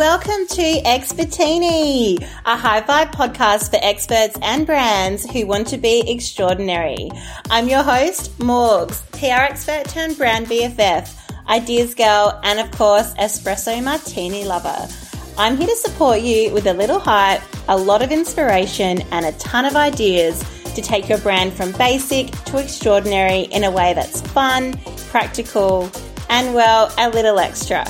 Welcome to Expertini, a high vibe podcast for experts and brands who want to be extraordinary. I'm your host, Morgs, PR expert turned brand BFF, ideas girl, and of course, espresso martini lover. I'm here to support you with a little hype, a lot of inspiration, and a ton of ideas to take your brand from basic to extraordinary in a way that's fun, practical, and well, a little extra.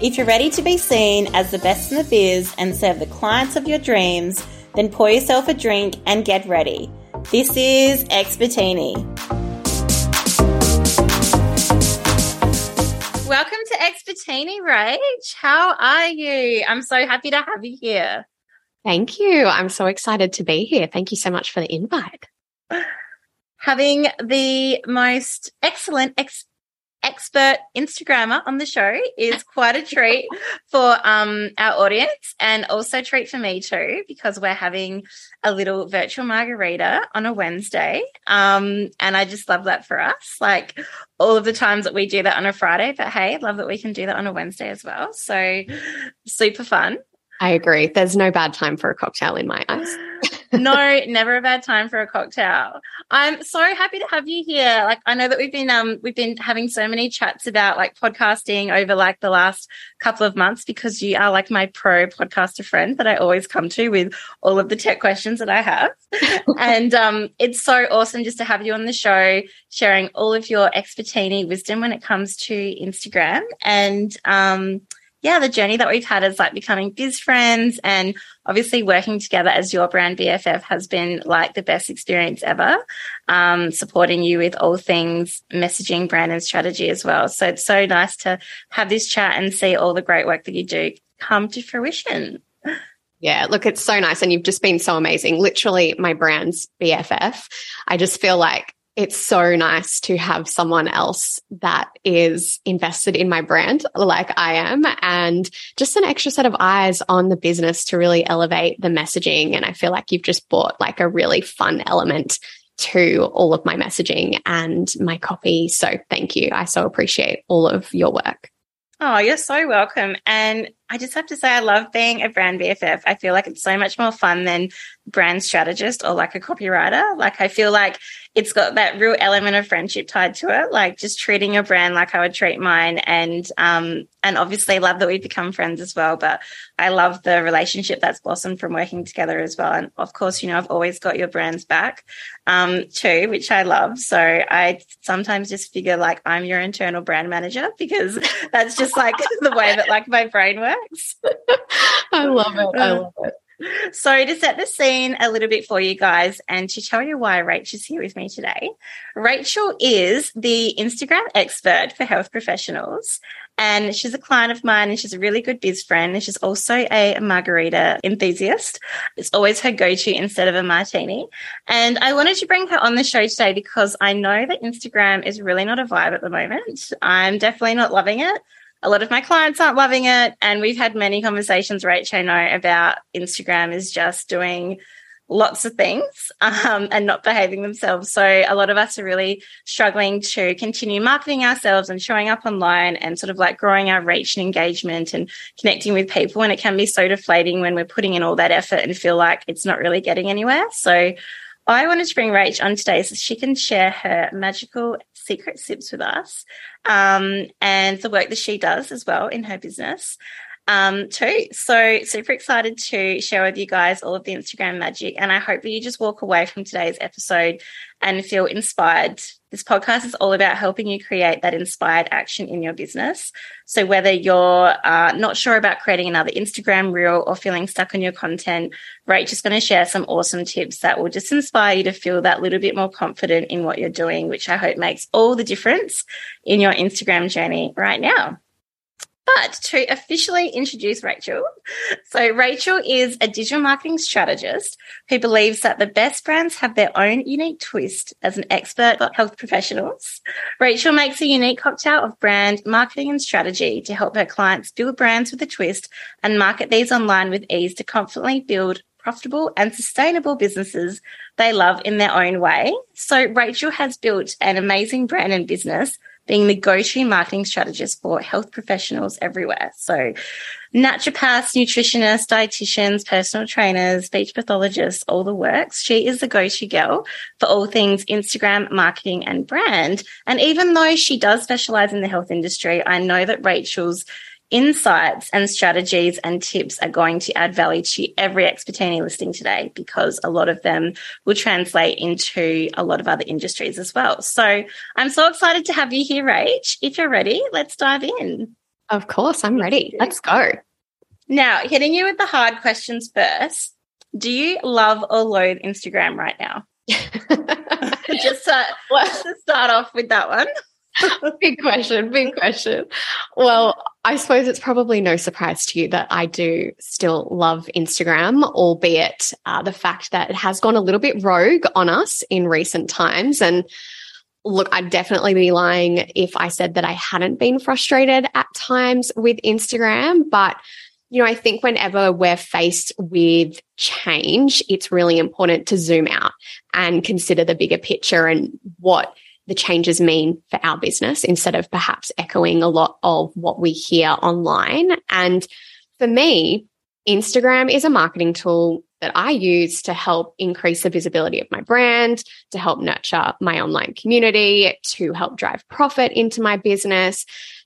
If you're ready to be seen as the best in the biz and serve the clients of your dreams, then pour yourself a drink and get ready. This is Expertini. Welcome to Expertini, Rach. How are you? I'm so happy to have you here. Thank you. I'm so excited to be here. Thank you so much for the invite. Having the most excellent ex- expert Instagrammer on the show is quite a treat for um, our audience and also a treat for me too, because we're having a little virtual margarita on a Wednesday. Um, and I just love that for us. Like all of the times that we do that on a Friday, but hey, love that we can do that on a Wednesday as well. So super fun. I agree. There's no bad time for a cocktail in my eyes. no, never a bad time for a cocktail. I'm so happy to have you here. Like I know that we've been um we've been having so many chats about like podcasting over like the last couple of months because you are like my pro podcaster friend that I always come to with all of the tech questions that I have. and um it's so awesome just to have you on the show sharing all of your expertise wisdom when it comes to Instagram and um yeah, the journey that we've had is like becoming biz friends and obviously working together as your brand BFF has been like the best experience ever. Um, supporting you with all things messaging, brand and strategy as well. So it's so nice to have this chat and see all the great work that you do come to fruition. Yeah, look, it's so nice. And you've just been so amazing. Literally, my brand's BFF. I just feel like it's so nice to have someone else that is invested in my brand like I am and just an extra set of eyes on the business to really elevate the messaging. And I feel like you've just brought like a really fun element to all of my messaging and my copy. So thank you. I so appreciate all of your work. Oh, you're so welcome. And I just have to say, I love being a brand BFF. I feel like it's so much more fun than brand strategist or like a copywriter. Like, I feel like it's got that real element of friendship tied to it, like just treating your brand like I would treat mine. And, um, and obviously love that we've become friends as well. But I love the relationship that's blossomed from working together as well. And of course, you know, I've always got your brand's back, um, too, which I love. So I sometimes just figure like I'm your internal brand manager because that's just like the way that like my brain works. I love it. I love it. So, to set the scene a little bit for you guys and to tell you why Rachel's here with me today, Rachel is the Instagram expert for health professionals. And she's a client of mine and she's a really good biz friend. And she's also a margarita enthusiast. It's always her go to instead of a martini. And I wanted to bring her on the show today because I know that Instagram is really not a vibe at the moment. I'm definitely not loving it a lot of my clients aren't loving it. And we've had many conversations, Rach, I know, about Instagram is just doing lots of things um, and not behaving themselves. So a lot of us are really struggling to continue marketing ourselves and showing up online and sort of like growing our reach and engagement and connecting with people. And it can be so deflating when we're putting in all that effort and feel like it's not really getting anywhere. So I wanted to bring Rach on today so she can share her magical secret sips with us um, and the work that she does as well in her business um, too. So super excited to share with you guys all of the Instagram magic. And I hope that you just walk away from today's episode and feel inspired. This podcast is all about helping you create that inspired action in your business. So whether you're uh, not sure about creating another Instagram reel or feeling stuck on your content, Rach is going to share some awesome tips that will just inspire you to feel that little bit more confident in what you're doing, which I hope makes all the difference in your Instagram journey right now. But to officially introduce Rachel, so Rachel is a digital marketing strategist who believes that the best brands have their own unique twist as an expert health professionals. Rachel makes a unique cocktail of brand marketing and strategy to help her clients build brands with a twist and market these online with ease to confidently build profitable and sustainable businesses they love in their own way. So Rachel has built an amazing brand and business being the go-to marketing strategist for health professionals everywhere. So naturopaths, nutritionists, dietitians, personal trainers, speech pathologists, all the works. She is the go-to girl for all things Instagram marketing and brand. And even though she does specialize in the health industry, I know that Rachel's insights and strategies and tips are going to add value to every expertini listing today because a lot of them will translate into a lot of other industries as well. So I'm so excited to have you here, Rach. If you're ready, let's dive in. Of course, I'm ready. Let's go. Now, hitting you with the hard questions first. Do you love or loathe Instagram right now? Just uh, let's start off with that one. big question, big question. Well, I suppose it's probably no surprise to you that I do still love Instagram, albeit uh, the fact that it has gone a little bit rogue on us in recent times. And look, I'd definitely be lying if I said that I hadn't been frustrated at times with Instagram, but you know, I think whenever we're faced with change, it's really important to zoom out and consider the bigger picture and what the changes mean for our business instead of perhaps echoing a lot of what we hear online. And for me, Instagram is a marketing tool that I use to help increase the visibility of my brand, to help nurture my online community, to help drive profit into my business.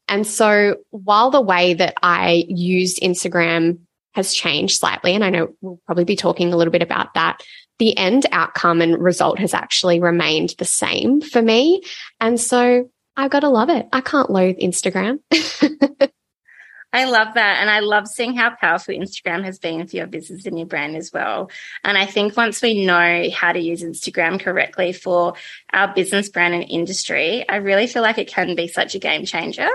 And so while the way that I used Instagram has changed slightly, and I know we'll probably be talking a little bit about that the end outcome and result has actually remained the same for me. And so I've got to love it. I can't loathe Instagram. I love that. And I love seeing how powerful Instagram has been for your business and your brand as well. And I think once we know how to use Instagram correctly for our business, brand, and industry, I really feel like it can be such a game changer.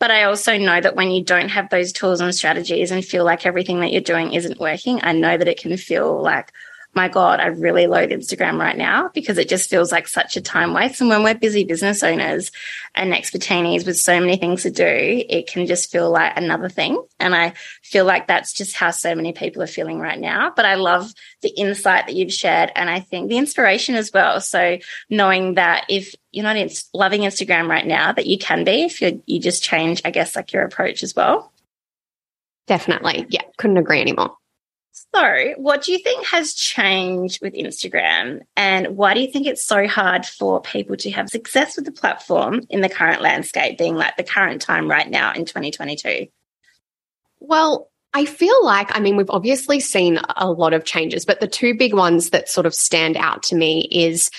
But I also know that when you don't have those tools and strategies and feel like everything that you're doing isn't working, I know that it can feel like, my God, I really loathe Instagram right now because it just feels like such a time waste. And when we're busy business owners and expertinis with so many things to do, it can just feel like another thing. And I feel like that's just how so many people are feeling right now. But I love the insight that you've shared and I think the inspiration as well. So knowing that if you're not loving Instagram right now, that you can be if you you just change, I guess, like your approach as well. Definitely. Yeah. Couldn't agree anymore. So, what do you think has changed with Instagram? And why do you think it's so hard for people to have success with the platform in the current landscape, being like the current time right now in 2022? Well, I feel like, I mean, we've obviously seen a lot of changes, but the two big ones that sort of stand out to me is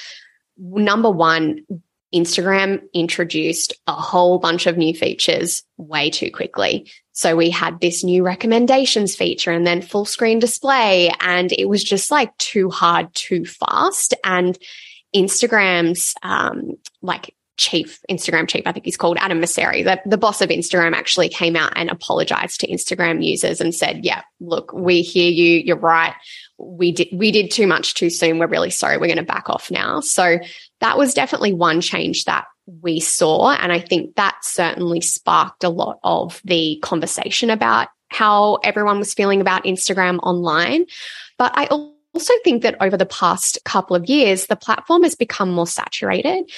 number one, Instagram introduced a whole bunch of new features way too quickly. So we had this new recommendations feature and then full screen display. And it was just like too hard, too fast. And Instagram's, um, like chief, Instagram chief, I think he's called Adam Mosseri, the, the boss of Instagram actually came out and apologized to Instagram users and said, yeah, look, we hear you. You're right. We did, we did too much too soon. We're really sorry. We're going to back off now. So that was definitely one change that we saw. And I think that certainly sparked a lot of the conversation about how everyone was feeling about Instagram online. But I also think that over the past couple of years, the platform has become more saturated.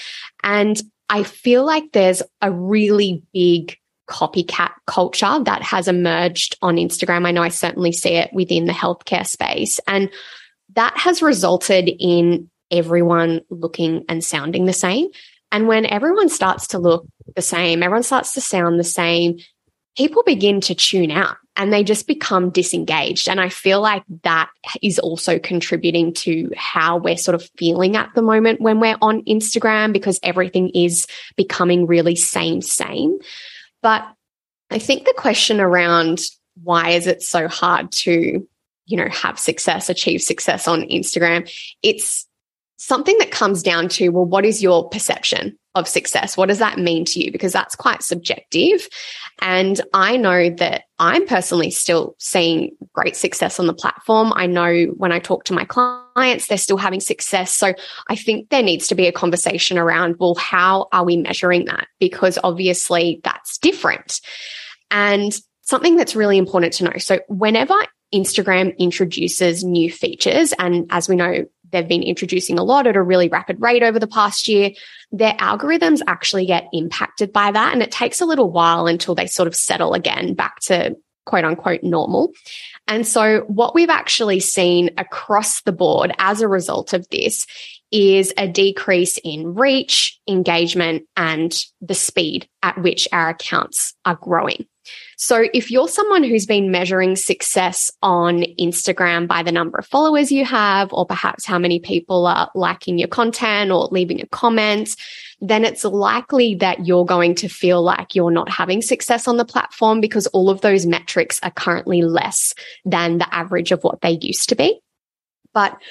And I feel like there's a really big copycat culture that has emerged on Instagram. I know I certainly see it within the healthcare space. And that has resulted in everyone looking and sounding the same. And when everyone starts to look the same, everyone starts to sound the same, people begin to tune out and they just become disengaged. And I feel like that is also contributing to how we're sort of feeling at the moment when we're on Instagram because everything is becoming really same, same. But I think the question around why is it so hard to, you know, have success, achieve success on Instagram? It's something that comes down to, well, what is your perception of success? What does that mean to you? Because that's quite subjective. And I know that I'm personally still seeing great success on the platform. I know when I talk to my clients, they're still having success. So I think there needs to be a conversation around, well, how are we measuring that? Because obviously that's different. And something that's really important to know. So whenever Instagram introduces new features. And as we know, they've been introducing a lot at a really rapid rate over the past year, their algorithms actually get impacted by that. And it takes a little while until they sort of settle again back to quote unquote normal. And so what we've actually seen across the board as a result of this is a decrease in reach, engagement, and the speed at which our accounts are growing. So if you're someone who's been measuring success on Instagram by the number of followers you have, or perhaps how many people are liking your content or leaving a comment, then it's likely that you're going to feel like you're not having success on the platform because all of those metrics are currently less than the average of what they used to be. But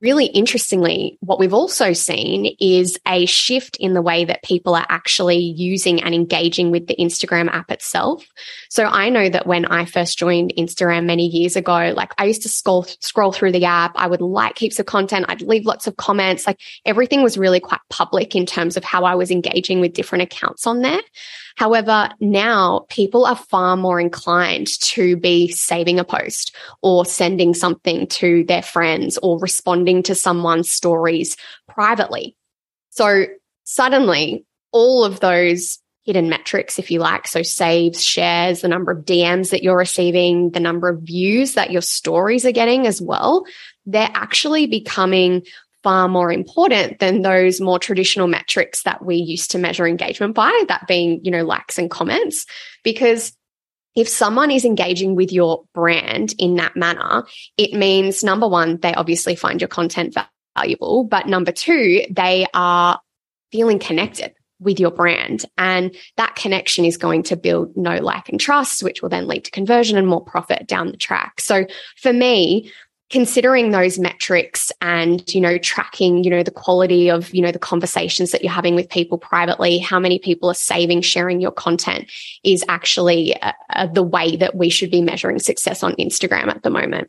really interestingly, what we've also seen is a shift in the way that people are actually using and engaging with the Instagram app itself. So I know that when I first joined Instagram many years ago, like I used to scroll, scroll through the app. I would like heaps of content. I'd leave lots of comments. Like everything was really quite public in terms of how I was engaging with different accounts on there. However, now people are far more inclined to be saving a post or sending something to their friends or responding to someone's stories privately. So suddenly all of those hidden metrics, if you like. So saves, shares, the number of DMs that you're receiving, the number of views that your stories are getting as well. They're actually becoming far more important than those more traditional metrics that we used to measure engagement by, that being, you know, likes and comments. Because if someone is engaging with your brand in that manner, it means number one, they obviously find your content valuable, but number two, they are feeling connected with your brand. And that connection is going to build no like, and trust, which will then lead to conversion and more profit down the track. So for me, considering those metrics and you know tracking you know the quality of you know the conversations that you're having with people privately how many people are saving sharing your content is actually uh, uh, the way that we should be measuring success on Instagram at the moment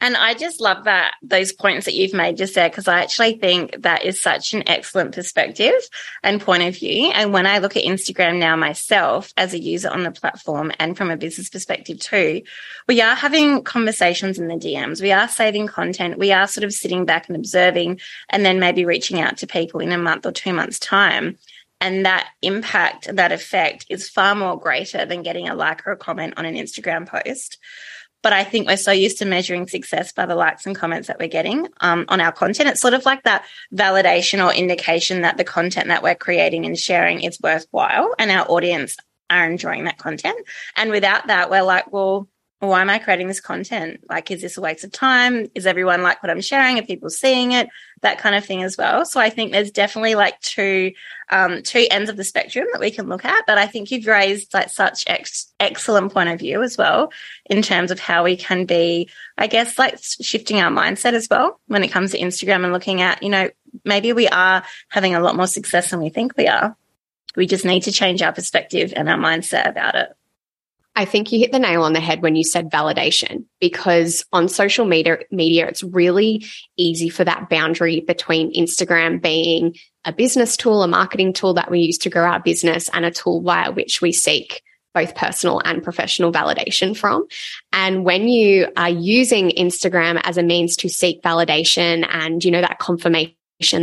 and I just love that those points that you've made just there because I actually think that is such an excellent perspective and point of view. And when I look at Instagram now myself as a user on the platform and from a business perspective too, we are having conversations in the DMs. We are saving content. We are sort of sitting back and observing and then maybe reaching out to people in a month or two months time. And that impact, that effect is far more greater than getting a like or a comment on an Instagram post. But I think we're so used to measuring success by the likes and comments that we're getting um, on our content. It's sort of like that validation or indication that the content that we're creating and sharing is worthwhile and our audience are enjoying that content. And without that, we're like, well, why am I creating this content? Like, is this a waste of time? Is everyone like what I'm sharing? Are people seeing it? That kind of thing as well. So I think there's definitely like two, um, two ends of the spectrum that we can look at. But I think you've raised like such ex- excellent point of view as well in terms of how we can be, I guess, like shifting our mindset as well when it comes to Instagram and looking at, you know, maybe we are having a lot more success than we think we are. We just need to change our perspective and our mindset about it. I think you hit the nail on the head when you said validation because on social media media it's really easy for that boundary between Instagram being a business tool, a marketing tool that we use to grow our business and a tool via which we seek both personal and professional validation from. And when you are using Instagram as a means to seek validation and you know that confirmation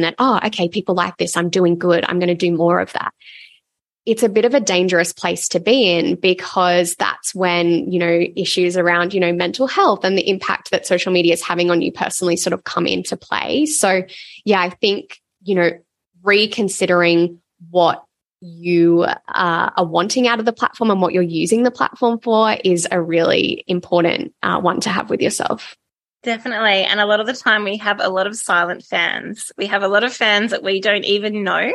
that oh okay people like this, I'm doing good, I'm going to do more of that it's a bit of a dangerous place to be in because that's when, you know, issues around, you know, mental health and the impact that social media is having on you personally sort of come into play. So, yeah, I think, you know, reconsidering what you uh, are wanting out of the platform and what you're using the platform for is a really important uh, one to have with yourself. Definitely. And a lot of the time we have a lot of silent fans. We have a lot of fans that we don't even know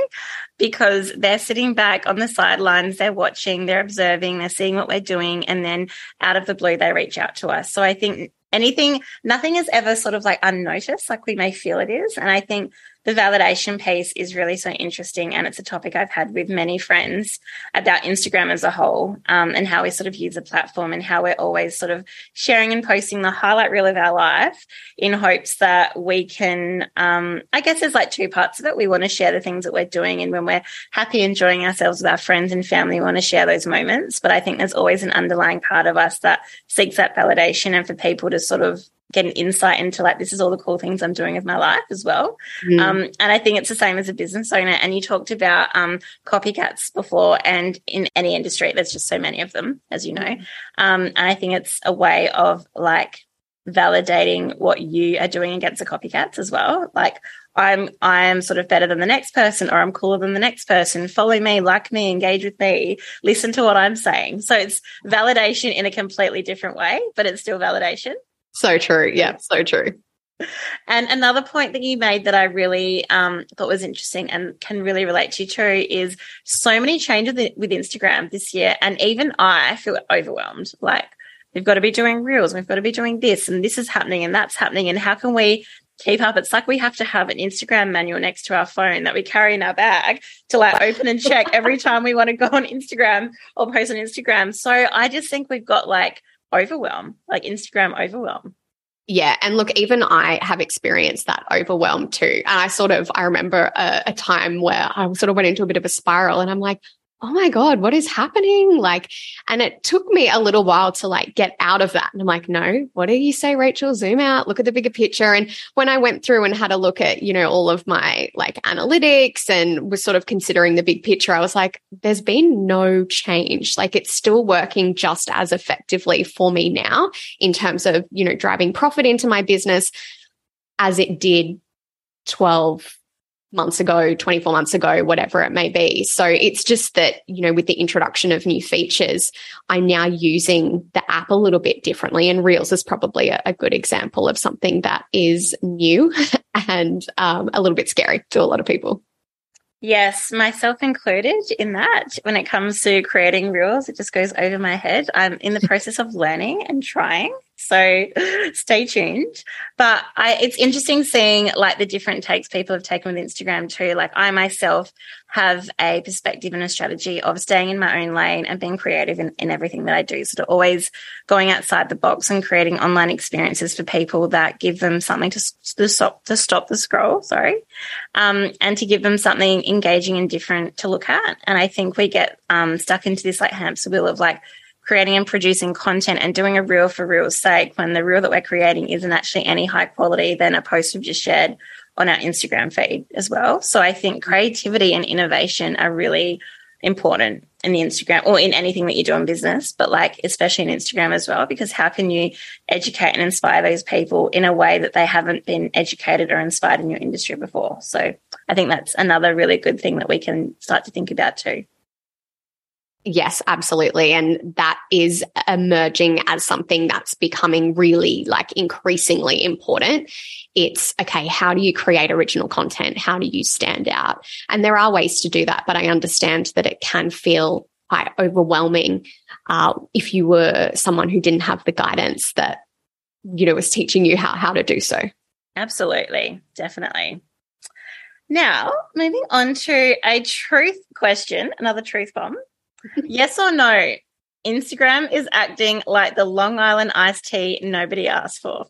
because they're sitting back on the sidelines, they're watching, they're observing, they're seeing what we're doing. And then out of the blue, they reach out to us. So I think anything, nothing is ever sort of like unnoticed, like we may feel it is. And I think the validation piece is really so interesting. And it's a topic I've had with many friends about Instagram as a whole um, and how we sort of use the platform and how we're always sort of sharing and posting the highlight reel of our life in hopes that we can, um, I guess there's like two parts of it. We want to share the things that we're doing. And when we're happy enjoying ourselves with our friends and family, we want to share those moments. But I think there's always an underlying part of us that seeks that validation and for people to sort of get an insight into like this is all the cool things I'm doing with my life as well. Mm. Um, and I think it's the same as a business owner. And you talked about um, copycats before, and in any industry, there's just so many of them, as you know. Mm. Um, and I think it's a way of like validating what you are doing against the copycats as well. Like I'm I'm sort of better than the next person or I'm cooler than the next person. Follow me, like me, engage with me, listen to what I'm saying. So it's validation in a completely different way, but it's still validation. So true. Yeah, so true. And another point that you made that I really um, thought was interesting and can really relate to too is so many changes with Instagram this year. And even I feel overwhelmed. Like we've got to be doing reels, we've got to be doing this, and this is happening and that's happening. And how can we keep up? It's like we have to have an Instagram manual next to our phone that we carry in our bag to like open and check every time we want to go on Instagram or post on Instagram. So I just think we've got like overwhelm, like Instagram overwhelm. Yeah. And look, even I have experienced that overwhelm too. And I sort of, I remember a, a, time where I sort of went into a bit of a spiral and I'm like, oh my God, what is happening? Like, and it took me a little while to like get out of that. And I'm like, no, what do you say, Rachel? Zoom out, look at the bigger picture. And when I went through and had a look at, you know, all of my like analytics and was sort of considering the big picture, I was like, there's been no change. Like it's still working just as effectively for me now in terms of, you know, driving profit into my business as it did 12, months ago, 24 months ago, whatever it may be. So it's just that, you know, with the introduction of new features, I'm now using the app a little bit differently. And Reels is probably a, a good example of something that is new and um, a little bit scary to a lot of people. Yes, myself included in that. When it comes to creating reels, it just goes over my head. I'm in the process of learning and trying. So stay tuned. But I, it's interesting seeing like the different takes people have taken with Instagram too. Like I myself have a perspective and a strategy of staying in my own lane and being creative in, in everything that I do. So to always going outside the box and creating online experiences for people that give them something to, to stop, to stop the scroll. Sorry. Um, and to give them something engaging and different to look at. And I think we get, um, stuck into this like hamster wheel of like, creating and producing content and doing a reel for reel's sake when the reel that we're creating isn't actually any high quality than a post we've just shared on our Instagram feed as well. So I think creativity and innovation are really important in the Instagram or in anything that you do in business, but like especially in Instagram as well, because how can you educate and inspire those people in a way that they haven't been educated or inspired in your industry before? So I think that's another really good thing that we can start to think about too. Yes, absolutely. And that is emerging as something that's becoming really like increasingly important. It's okay, how do you create original content? How do you stand out? And there are ways to do that, but I understand that it can feel quite overwhelming uh, if you were someone who didn't have the guidance that, you know, was teaching you how, how to do so. Absolutely. Definitely. Now, moving on to a truth question, another truth bomb yes or no? Instagram is acting like the Long Island iced tea nobody asked for.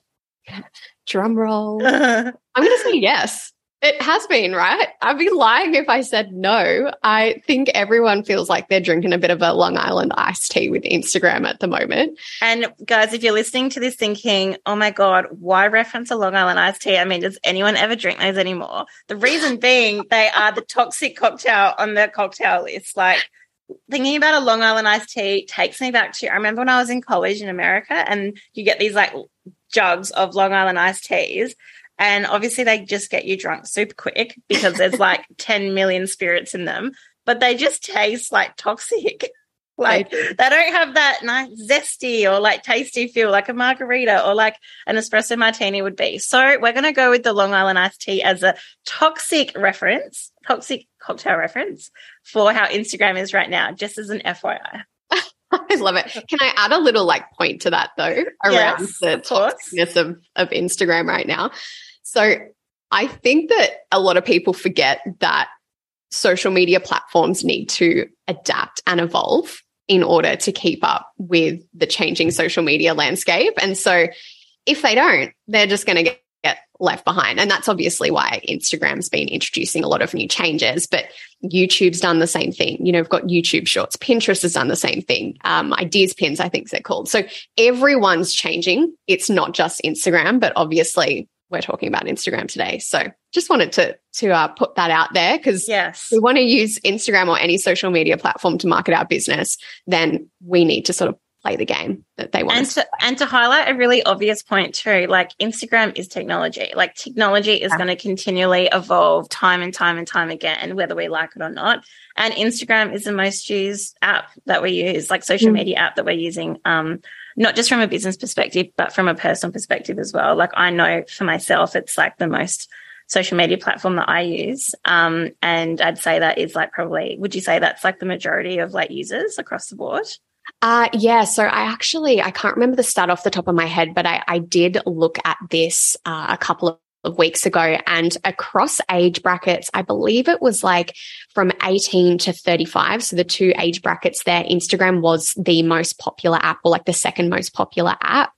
Drum roll. I'm going to say yes. It has been, right? I'd be lying if I said no. I think everyone feels like they're drinking a bit of a Long Island iced tea with Instagram at the moment. And guys, if you're listening to this thinking, oh my God, why reference a Long Island iced tea? I mean, does anyone ever drink those anymore? The reason being they are the toxic cocktail on the cocktail list. Like, thinking about a Long Island iced tea takes me back to I remember when I was in college in America and you get these like jugs of Long Island iced teas. And obviously they just get you drunk super quick because there's like 10 million spirits in them, but they just taste like toxic. Like they don't have that nice zesty or like tasty feel like a margarita or like an espresso martini would be. So we're going to go with the Long Island iced tea as a toxic reference, toxic cocktail reference for how Instagram is right now, just as an FYI. I love it. Can I add a little like point to that though around yes, the toxicness of, of Instagram right now? So I think that a lot of people forget that social media platforms need to adapt and evolve in order to keep up with the changing social media landscape. And so if they don't, they're just going to get left behind. And that's obviously why Instagram's been introducing a lot of new changes, but YouTube's done the same thing. You know, we've got YouTube shorts. Pinterest has done the same thing. Um, ideas pins, I think they're called. So everyone's changing. It's not just Instagram, but obviously we're talking about Instagram today. So just wanted to to uh, put that out there because yes. we want to use Instagram or any social media platform to market our business, then we need to sort of play the game that they want. And to, and to highlight a really obvious point too, like Instagram is technology. Like technology is yeah. going to continually evolve time and time and time again, whether we like it or not. And Instagram is the most used app that we use, like social mm. media app that we're using. Um, not just from a business perspective, but from a personal perspective as well. Like I know for myself, it's like the most social media platform that I use. Um, and I'd say that is like probably, would you say that's like the majority of like users across the board? Uh, yeah. So I actually, I can't remember the stat off the top of my head, but I, I did look at this uh, a couple of weeks ago and across age brackets, I believe it was like from 18 to 35. So the two age brackets there, Instagram was the most popular app or like the second most popular app.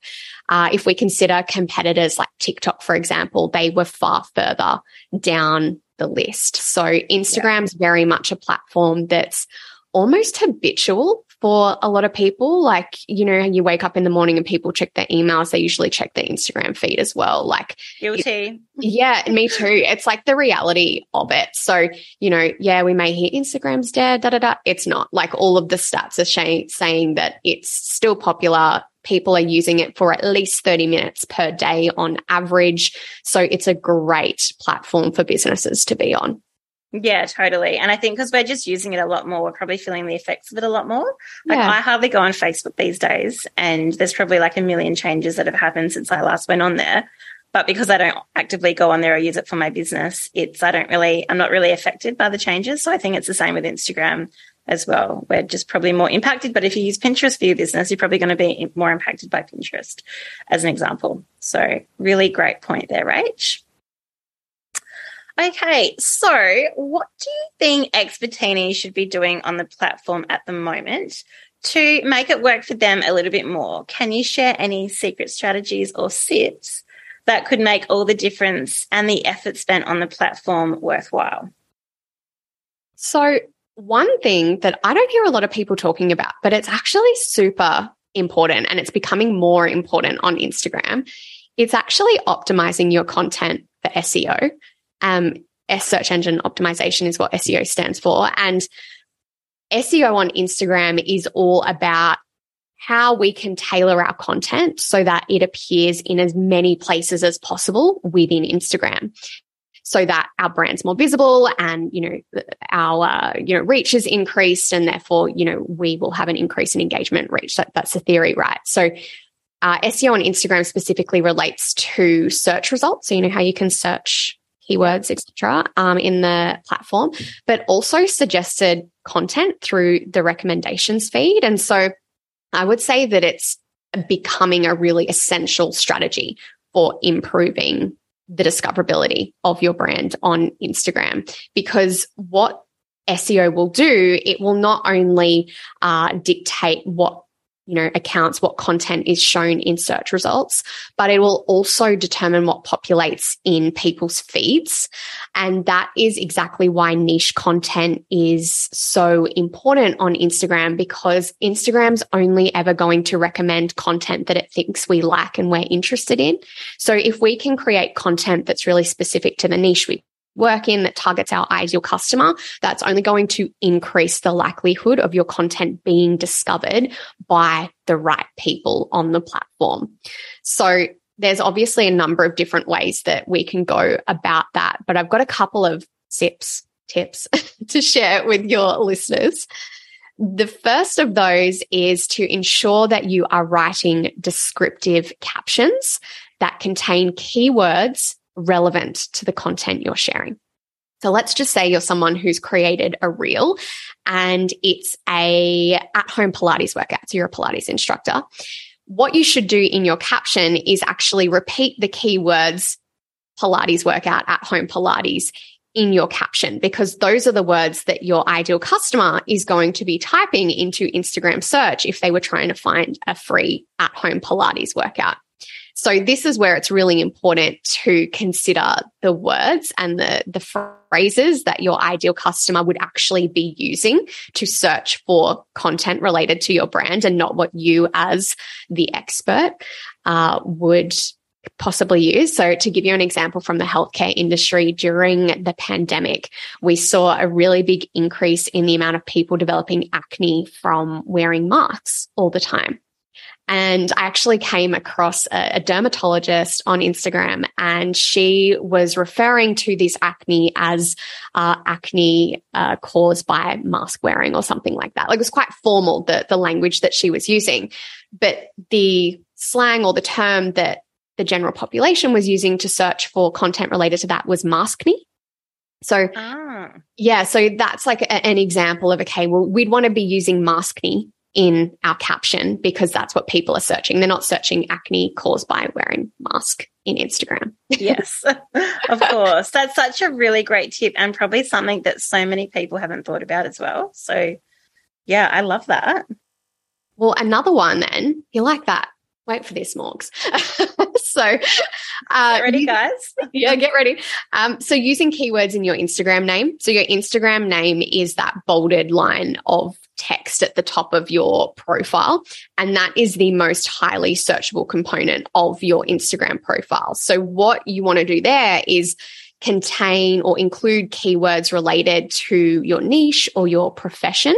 Uh, if we consider competitors like TikTok, for example, they were far further down the list. So Instagram's yeah. very much a platform that's almost habitual for a lot of people. Like, you know, you wake up in the morning and people check their emails, they usually check their Instagram feed as well. Like, guilty. yeah, me too. It's like the reality of it. So, you know, yeah, we may hear Instagram's dead, da da da. It's not. Like, all of the stats are sh- saying that it's still popular. People are using it for at least 30 minutes per day on average. So it's a great platform for businesses to be on. Yeah, totally. And I think because we're just using it a lot more, we're probably feeling the effects of it a lot more. Like yeah. I hardly go on Facebook these days, and there's probably like a million changes that have happened since I last went on there. But because I don't actively go on there or use it for my business, it's I don't really I'm not really affected by the changes. So I think it's the same with Instagram as well. We're just probably more impacted. But if you use Pinterest for your business, you're probably going to be more impacted by Pinterest, as an example. So really great point there, Rach. Okay, so what do you think Expertini should be doing on the platform at the moment to make it work for them a little bit more? Can you share any secret strategies or tips that could make all the difference and the effort spent on the platform worthwhile? So, one thing that I don't hear a lot of people talking about, but it's actually super important and it's becoming more important on Instagram, it's actually optimizing your content for SEO. Um, S search engine optimization is what SEO stands for. And SEO on Instagram is all about how we can tailor our content so that it appears in as many places as possible within Instagram. So that our brand's more visible and you know our uh, you know reach is increased and therefore you know we will have an increase in engagement reach. That, that's the theory right? So uh, SEO on Instagram specifically relates to search results. So you know how you can search keywords, etc., um, in the platform, but also suggested content through the recommendations feed. And so I would say that it's becoming a really essential strategy for improving the discoverability of your brand on Instagram because what SEO will do, it will not only uh, dictate what you know, accounts what content is shown in search results, but it will also determine what populates in people's feeds. And that is exactly why niche content is so important on Instagram because Instagram's only ever going to recommend content that it thinks we like and we're interested in. So if we can create content that's really specific to the niche we work in that targets our ideal customer, that's only going to increase the likelihood of your content being discovered by the right people on the platform. So there's obviously a number of different ways that we can go about that, but I've got a couple of tips, tips to share with your listeners. The first of those is to ensure that you are writing descriptive captions that contain keywords relevant to the content you're sharing. So let's just say you're someone who's created a reel and it's a at home Pilates workout. So you're a Pilates instructor. What you should do in your caption is actually repeat the keywords Pilates workout, at home Pilates in your caption because those are the words that your ideal customer is going to be typing into Instagram search if they were trying to find a free at home Pilates workout. So this is where it's really important to consider the words and the, the phrases that your ideal customer would actually be using to search for content related to your brand and not what you as the expert uh, would possibly use. So to give you an example from the healthcare industry during the pandemic, we saw a really big increase in the amount of people developing acne from wearing masks all the time. And I actually came across a, a, dermatologist on Instagram and she was referring to this acne as uh, acne uh, caused by mask wearing or something like that. Like it was quite formal, the, the language that she was using. But the slang or the term that the general population was using to search for content related to that was maskne. So, ah. yeah, so that's like a, an example of okay, well, we'd want to be using maskne in our caption because that's what people are searching. They're not searching acne caused by wearing mask in Instagram. yes, of course. That's such a really great tip and probably something that so many people haven't thought about as well. So, yeah, I love that. Well, another one then, you like that wait for this, Morgs. so, uh, get ready, guys. yeah, get ready. Um, so, using keywords in your Instagram name. So, your Instagram name is that bolded line of text at the top of your profile. And that is the most highly searchable component of your Instagram profile. So, what you want to do there is contain or include keywords related to your niche or your profession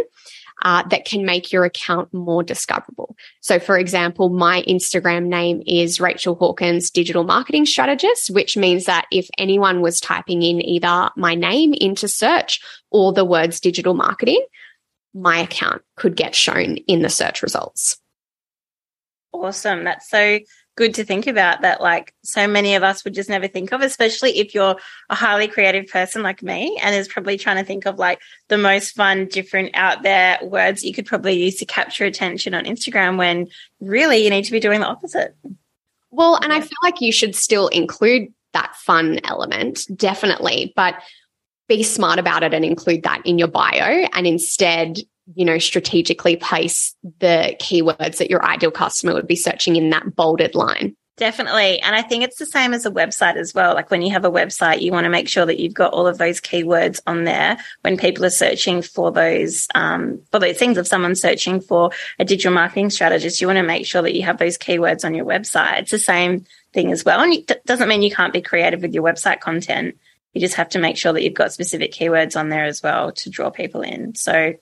uh, that can make your account more discoverable. So, for example, my Instagram name is Rachel Hawkins Digital Marketing Strategist, which means that if anyone was typing in either my name into search or the words digital marketing, my account could get shown in the search results. Awesome. That's so good to think about that like so many of us would just never think of especially if you're a highly creative person like me and is probably trying to think of like the most fun different out there words you could probably use to capture attention on Instagram when really you need to be doing the opposite. Well, and I feel like you should still include that fun element definitely, but be smart about it and include that in your bio and instead you know, strategically place the keywords that your ideal customer would be searching in that bolded line. Definitely. And I think it's the same as a website as well. Like when you have a website, you want to make sure that you've got all of those keywords on there when people are searching for those, um, for those things. If someone's searching for a digital marketing strategist, you want to make sure that you have those keywords on your website. It's the same thing as well. And it doesn't mean you can't be creative with your website content. You just have to make sure that you've got specific keywords on there as well to draw people in. So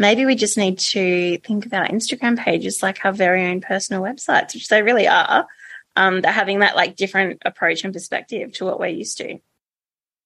maybe we just need to think of our Instagram pages like our very own personal websites, which they really are. Um, they're having that like different approach and perspective to what we're used to.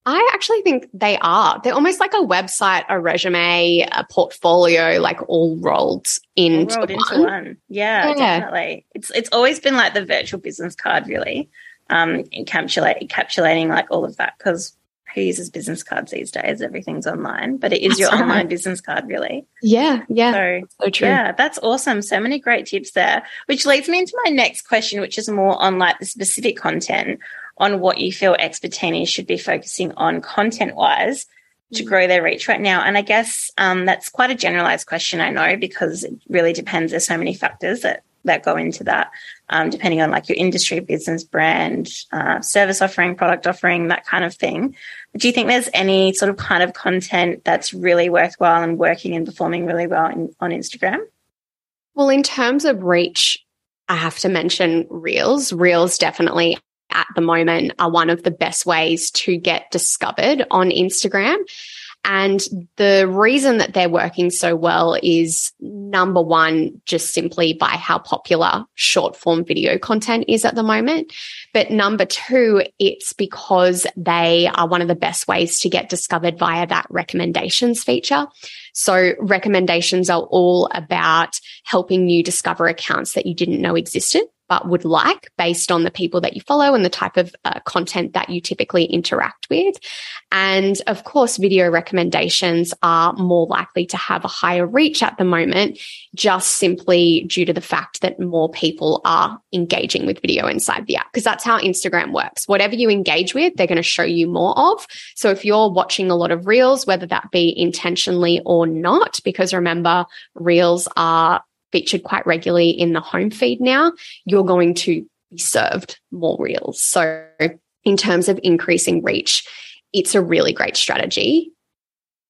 I actually think they are. They're almost like a website, a resume, a portfolio, like all rolled into, all rolled one. into one. Yeah, yeah, definitely. It's it's always been like the virtual business card, really, um, encapsulate, encapsulating like all of that because who uses business cards these days? Everything's online, but it is that's your right. online business card, really. Yeah, yeah. So, so true. Yeah, that's awesome. So many great tips there, which leads me into my next question, which is more on like the specific content on what you feel Expertinis should be focusing on content wise to mm. grow their reach right now. And I guess um, that's quite a generalized question, I know, because it really depends. There's so many factors that that go into that um, depending on like your industry, business, brand, uh, service offering, product offering, that kind of thing. Do you think there's any sort of kind of content that's really worthwhile and working and performing really well in, on Instagram? Well, in terms of reach, I have to mention Reels. Reels definitely at the moment are one of the best ways to get discovered on Instagram. And the reason that they're working so well is number one, just simply by how popular short form video content is at the moment. But number two, it's because they are one of the best ways to get discovered via that recommendations feature. So recommendations are all about helping you discover accounts that you didn't know existed but would like based on the people that you follow and the type of uh, content that you typically interact with. And of course, video recommendations are more likely to have a higher reach at the moment, just simply due to the fact that more people are engaging with video inside the app, because that's how Instagram works. Whatever you engage with, they're going to show you more of. So if you're watching a lot of reels, whether that be intentionally or not, because remember, reels are featured quite regularly in the home feed now, you're going to be served more reels. So, in terms of increasing reach, it's a really great strategy.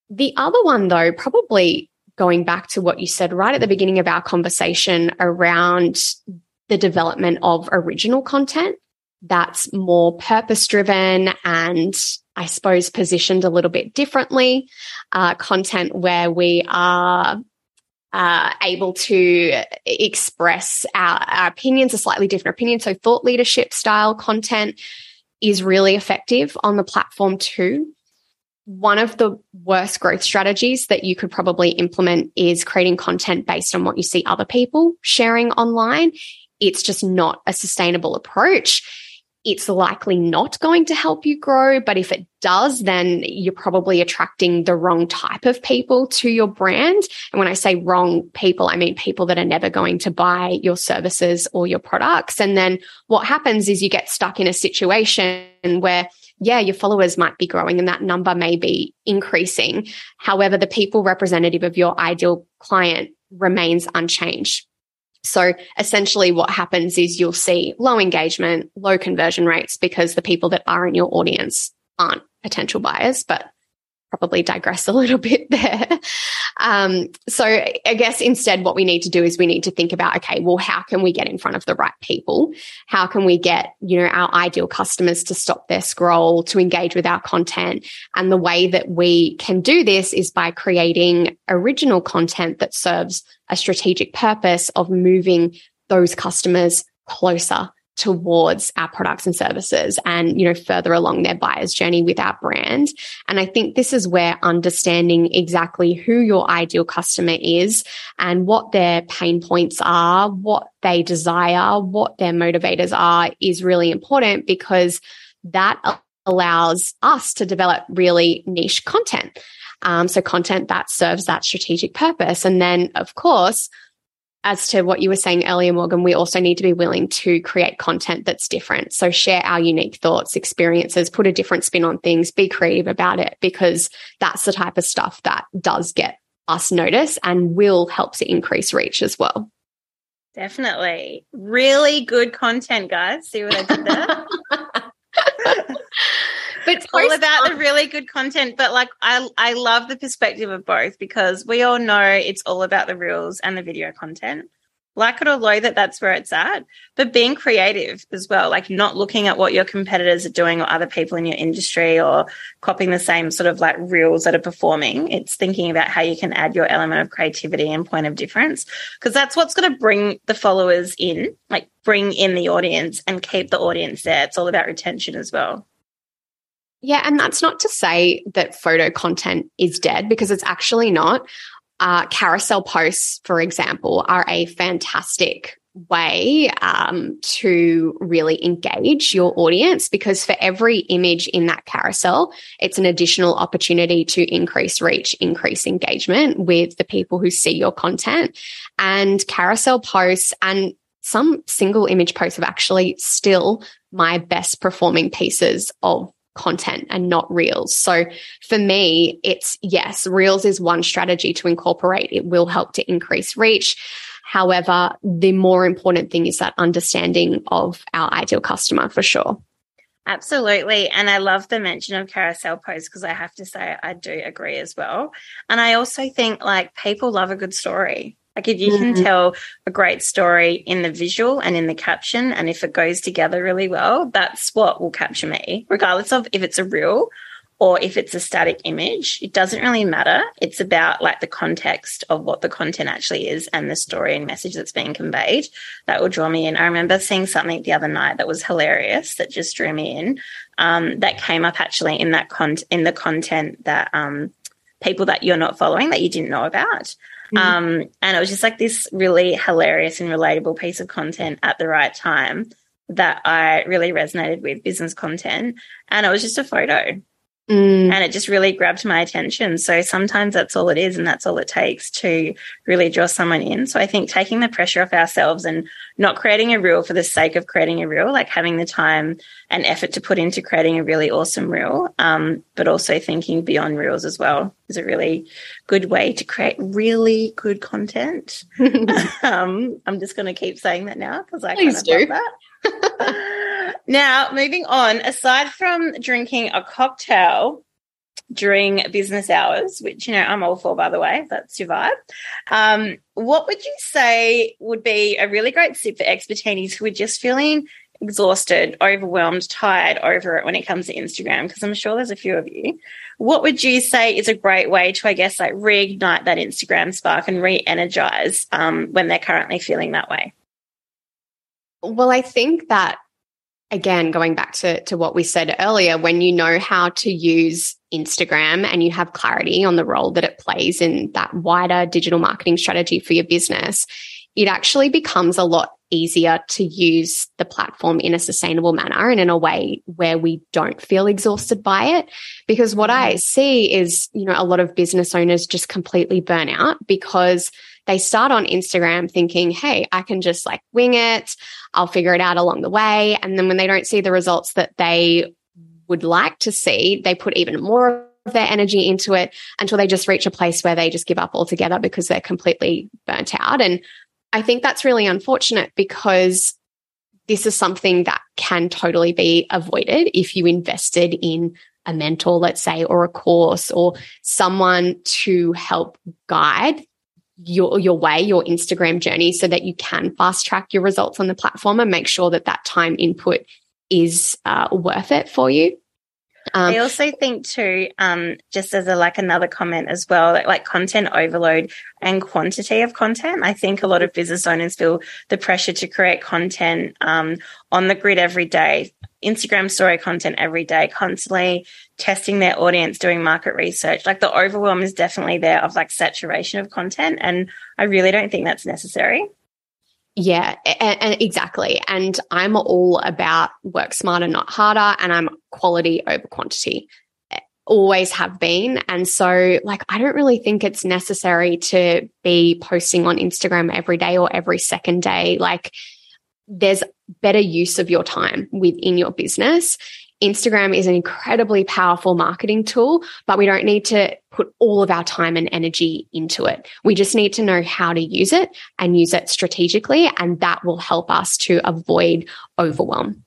The other one, though, probably going back to what you said right at the beginning of our conversation around the development of original content that's more purpose driven and I suppose positioned a little bit differently. Uh, content where we are uh, able to express our, our opinions, a slightly different opinion. So thought leadership style content is really effective on the platform too. One of the worst growth strategies that you could probably implement is creating content based on what you see other people sharing online. It's just not a sustainable approach it's likely not going to help you grow. But if it does, then you're probably attracting the wrong type of people to your brand. And when I say wrong people, I mean people that are never going to buy your services or your products. And then what happens is you get stuck in a situation where yeah, your followers might be growing and that number may be increasing. However, the people representative of your ideal client remains unchanged. So essentially what happens is you'll see low engagement, low conversion rates because the people that are in your audience aren't potential buyers, but probably digress a little bit there. Um, so I guess instead what we need to do is we need to think about, okay, well, how can we get in front of the right people? How can we get, you know, our ideal customers to stop their scroll, to engage with our content? And the way that we can do this is by creating original content that serves a strategic purpose of moving those customers closer towards our products and services and you know further along their buyer's journey with our brand. And i think this is where understanding exactly who your ideal customer is and what their pain points are what they desire what their motivators are is really important because that allows us to develop really niche content. Um, so content that serves that strategic purpose. And then of course as to what you were saying earlier, Morgan, we also need to be willing to create content that's different. So share our unique thoughts, experiences, put a different spin on things, be creative about it, because that's the type of stuff that does get us notice and will help to increase reach as well. Definitely. Really good content, guys. See what I did there? but it's all about the really good content. But like, I I love the perspective of both because we all know it's all about the reels and the video content. Like it or loathe that that's where it's at, but being creative as well, like not looking at what your competitors are doing or other people in your industry or copying the same sort of like reels that are performing. It's thinking about how you can add your element of creativity and point of difference because that's what's going to bring the followers in, like bring in the audience and keep the audience there. It's all about retention as well. Yeah, and that's not to say that photo content is dead because it's actually not. Uh, carousel posts, for example, are a fantastic way um, to really engage your audience because for every image in that carousel, it's an additional opportunity to increase reach, increase engagement with the people who see your content. And carousel posts and some single image posts are actually still my best performing pieces of content and not reels. So for me, it's yes, reels is one strategy to incorporate. It will help to increase reach. However, the more important thing is that understanding of our ideal customer for sure. Absolutely. And I love the mention of carousel posts because I have to say I do agree as well. And I also think like people love a good story. Like if you mm-hmm. can tell a great story in the visual and in the caption, and if it goes together really well, that's what will capture me, regardless of if it's a reel or if it's a static image. It doesn't really matter. It's about like the context of what the content actually is and the story and message that's being conveyed that will draw me in. I remember seeing something the other night that was hilarious that just drew me in. Um, that came up actually in that con in the content that um, people that you're not following that you didn't know about. Mm-hmm. Um, and it was just like this really hilarious and relatable piece of content at the right time that I really resonated with business content. And it was just a photo. Mm. And it just really grabbed my attention. So sometimes that's all it is. And that's all it takes to really draw someone in. So I think taking the pressure off ourselves and not creating a reel for the sake of creating a reel, like having the time and effort to put into creating a really awesome reel, um, but also thinking beyond reels as well is a really good way to create really good content. um, I'm just going to keep saying that now because I Please kind of do. love that. Now, moving on, aside from drinking a cocktail during business hours, which, you know, I'm all for, by the way, that's your vibe. Um, what would you say would be a really great sip for expertinis who are just feeling exhausted, overwhelmed, tired over it when it comes to Instagram? Because I'm sure there's a few of you. What would you say is a great way to, I guess, like reignite that Instagram spark and re energize um, when they're currently feeling that way? Well, I think that again, going back to, to what we said earlier, when you know how to use Instagram and you have clarity on the role that it plays in that wider digital marketing strategy for your business, it actually becomes a lot easier to use the platform in a sustainable manner and in a way where we don't feel exhausted by it. Because what I mm-hmm. see is, you know, a lot of business owners just completely burn out because they start on Instagram thinking, Hey, I can just like wing it. I'll figure it out along the way. And then when they don't see the results that they would like to see, they put even more of their energy into it until they just reach a place where they just give up altogether because they're completely burnt out. And I think that's really unfortunate because this is something that can totally be avoided if you invested in a mentor, let's say, or a course or someone to help guide your your way, your Instagram journey, so that you can fast track your results on the platform and make sure that that time input is uh, worth it for you. Um, I also think too, um, just as a like another comment as well, that like content overload and quantity of content. I think a lot of business owners feel the pressure to create content um, on the grid every day, Instagram story content every day, constantly testing their audience, doing market research. Like the overwhelm is definitely there of like saturation of content. And I really don't think that's necessary. Yeah, and, and, exactly. And I'm all about work smarter, not harder. And I'm quality over quantity. Always have been. And so, like, I don't really think it's necessary to be posting on Instagram every day or every second day. Like, there's better use of your time within your business. Instagram is an incredibly powerful marketing tool, but we don't need to put all of our time and energy into it. We just need to know how to use it and use it strategically. And that will help us to avoid overwhelm.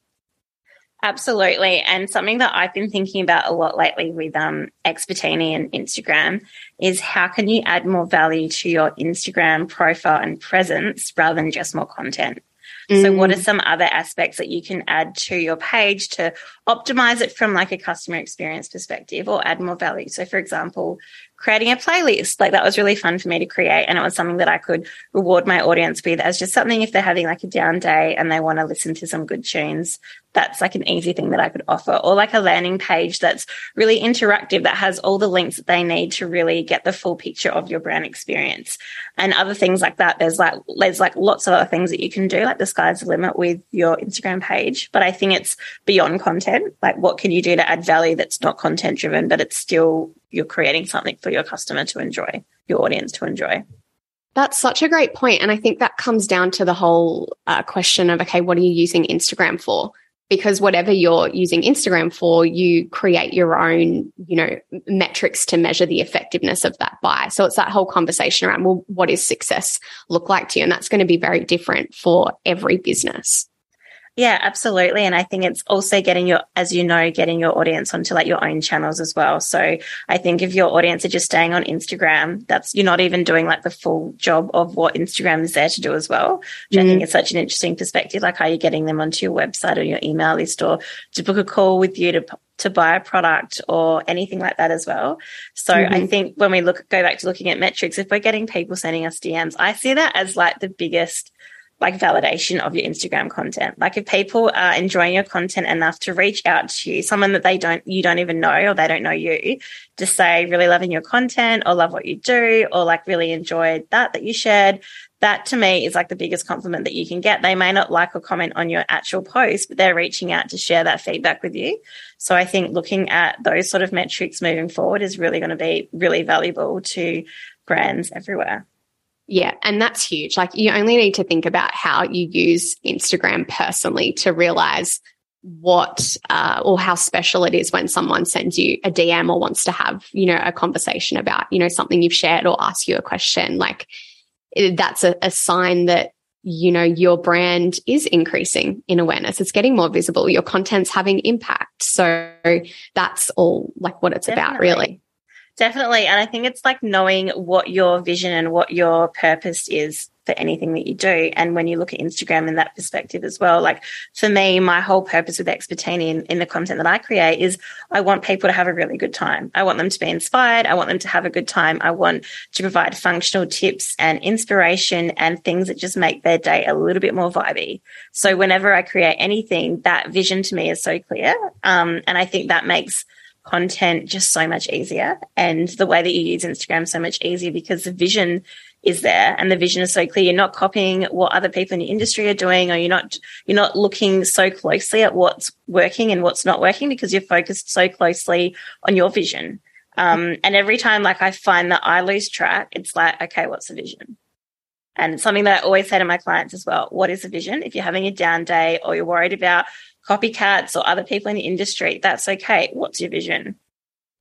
Absolutely. And something that I've been thinking about a lot lately with um, Expertini and Instagram is how can you add more value to your Instagram profile and presence rather than just more content? Mm. So what are mm. some other aspects that you can add to your page to optimize it from like a customer experience perspective or add more value? So for example, creating a playlist. Like that was really fun for me to create. And it was something that I could reward my audience with as just something if they're having like a down day and they want to listen to some good tunes that's like an easy thing that I could offer, or like a landing page that's really interactive that has all the links that they need to really get the full picture of your brand experience and other things like that. There's like, there's like lots of other things that you can do, like the sky's the limit with your Instagram page. But I think it's beyond content. Like, what can you do to add value that's not content driven, but it's still you're creating something for your customer to enjoy, your audience to enjoy? That's such a great point. And I think that comes down to the whole uh, question of, okay, what are you using Instagram for? because whatever you're using Instagram for, you create your own, you know, metrics to measure the effectiveness of that buy. So it's that whole conversation around, well, what does success look like to you? And that's going to be very different for every business. Yeah, absolutely. And I think it's also getting your, as you know, getting your audience onto like your own channels as well. So I think if your audience are just staying on Instagram, that's, you're not even doing like the full job of what Instagram is there to do as well, which mm. I think mm-hmm. is such an interesting perspective. Like, are you getting them onto your website or your email list or to book a call with you to, to buy a product or anything like that as well. So mm-hmm. I think when we look, go back to looking at metrics, if we're getting people sending us DMs, I see that as like the biggest like validation of your Instagram content. Like if people are enjoying your content enough to reach out to you, someone that they don't, you don't even know or they don't know you, just say really loving your content or love what you do or like really enjoyed that that you shared, that to me is like the biggest compliment that you can get. They may not like or comment on your actual post, but they're reaching out to share that feedback with you. So I think looking at those sort of metrics moving forward is really going to be really valuable to brands everywhere. Yeah, and that's huge. Like you only need to think about how you use Instagram personally to realize what uh, or how special it is when someone sends you a DM or wants to have, you know, a conversation about, you know, something you've shared or ask you a question. Like that's a, a sign that you know your brand is increasing in awareness it's getting more visible your content's having impact so that's all like what it's Definitely. about really Definitely. And I think it's like knowing what your vision and what your purpose is for anything that you do. And when you look at Instagram in that perspective as well, like for me, my whole purpose with Expertini in, in the content that I create is I want people to have a really good time. I want them to be inspired. I want them to have a good time. I want to provide functional tips and inspiration and things that just make their day a little bit more vibey. So whenever I create anything, that vision to me is so clear. Um, and I think that makes content just so much easier and the way that you use Instagram so much easier because the vision is there and the vision is so clear. You're not copying what other people in your industry are doing or you're not, you're not looking so closely at what's working and what's not working because you're focused so closely on your vision. Um, and every time like I find that I lose track, it's like, okay, what's the vision? And something that I always say to my clients as well. What is the vision? If you're having a down day or you're worried about copycats or other people in the industry, that's okay. What's your vision?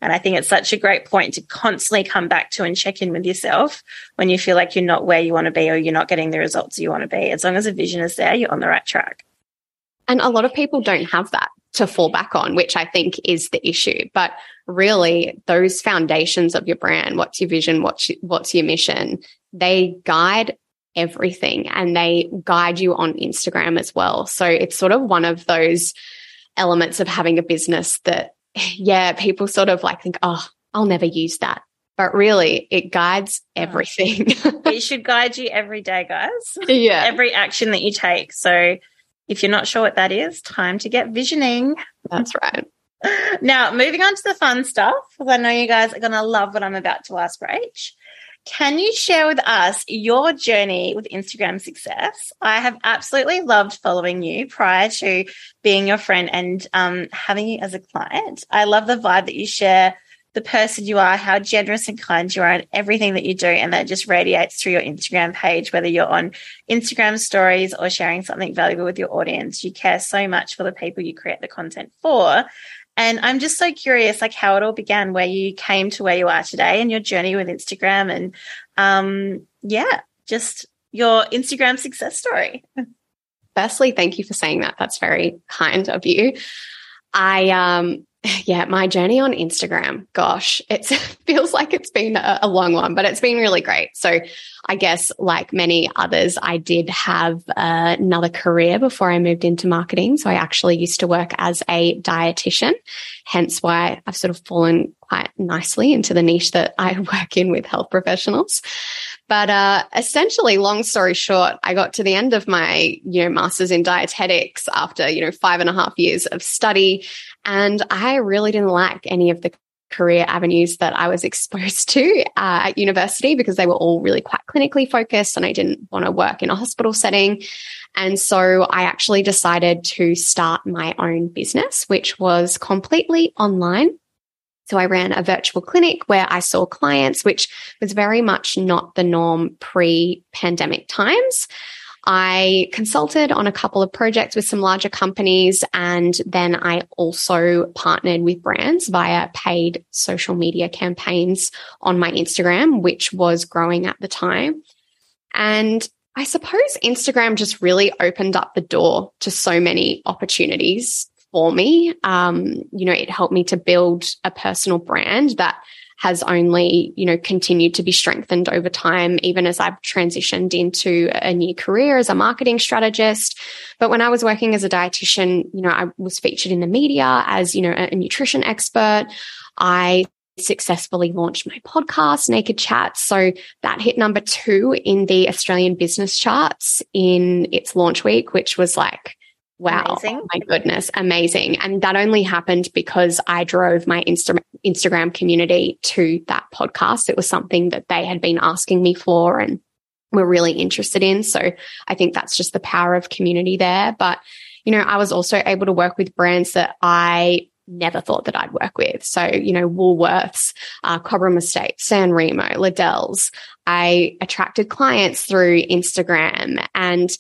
And I think it's such a great point to constantly come back to and check in with yourself when you feel like you're not where you want to be or you're not getting the results you want to be. As long as a vision is there, you're on the right track. And a lot of people don't have that to fall back on, which I think is the issue. But really, those foundations of your brand, what's your vision, what's, what's your mission, they guide everything and they guide you on Instagram as well. So it's sort of one of those elements of having a business that, yeah, people sort of like think, oh, I'll never use that. But really, it guides everything. it should guide you every day, guys. Yeah. Every action that you take. So if you're not sure what that is, time to get visioning. That's right. Now, moving on to the fun stuff, because I know you guys are going to love what I'm about to ask for Rach. Can you share with us your journey with Instagram success? I have absolutely loved following you prior to being your friend and um, having you as a client. I love the vibe that you share, the person you are, how generous and kind you are, and everything that you do. And that just radiates through your Instagram page, whether you're on Instagram stories or sharing something valuable with your audience. You care so much for the people you create the content for. And I'm just so curious, like how it all began, where you came to where you are today and your journey with Instagram and, um, yeah, just your Instagram success story. Firstly, thank you for saying that. That's very kind of you. I, um, yeah, my journey on Instagram, gosh, it feels like it's been a, a, long one, but it's been really great. So I guess like many others, I did have uh, another career before I moved into marketing. So I actually used to work as a dietitian, hence why I've sort of fallen quite nicely into the niche that I work in with health professionals. But uh, essentially, long story short, I got to the end of my, you know, master's in dietetics after, you know, five and a half years of study. And I really didn't like any of the career avenues that I was exposed to uh, at university because they were all really quite clinically focused and I didn't want to work in a hospital setting. And so I actually decided to start my own business, which was completely online. So I ran a virtual clinic where I saw clients, which was very much not the norm pre pandemic times. I consulted on a couple of projects with some larger companies. And then I also partnered with brands via paid social media campaigns on my Instagram, which was growing at the time. And I suppose Instagram just really opened up the door to so many opportunities for me. Um, you know, it helped me to build a personal brand that has only, you know, continued to be strengthened over time, even as I've transitioned into a new career as a marketing strategist. But when I was working as a dietitian, you know, I was featured in the media as, you know, a, a nutrition expert. I successfully launched my podcast, Naked Chats. So that hit number two in the Australian business charts in its launch week, which was like, Wow. Amazing. My goodness. Amazing. And that only happened because I drove my Insta- Instagram community to that podcast. It was something that they had been asking me for and were really interested in. So I think that's just the power of community there. But, you know, I was also able to work with brands that I never thought that I'd work with. So, you know, Woolworths, uh, Cobram Estate, San Remo, Lidl's. I attracted clients through Instagram. And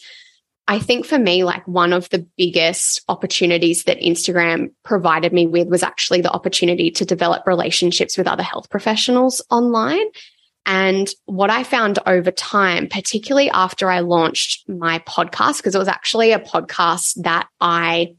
I think for me, like one of the biggest opportunities that Instagram provided me with was actually the opportunity to develop relationships with other health professionals online. And what I found over time, particularly after I launched my podcast, because it was actually a podcast that I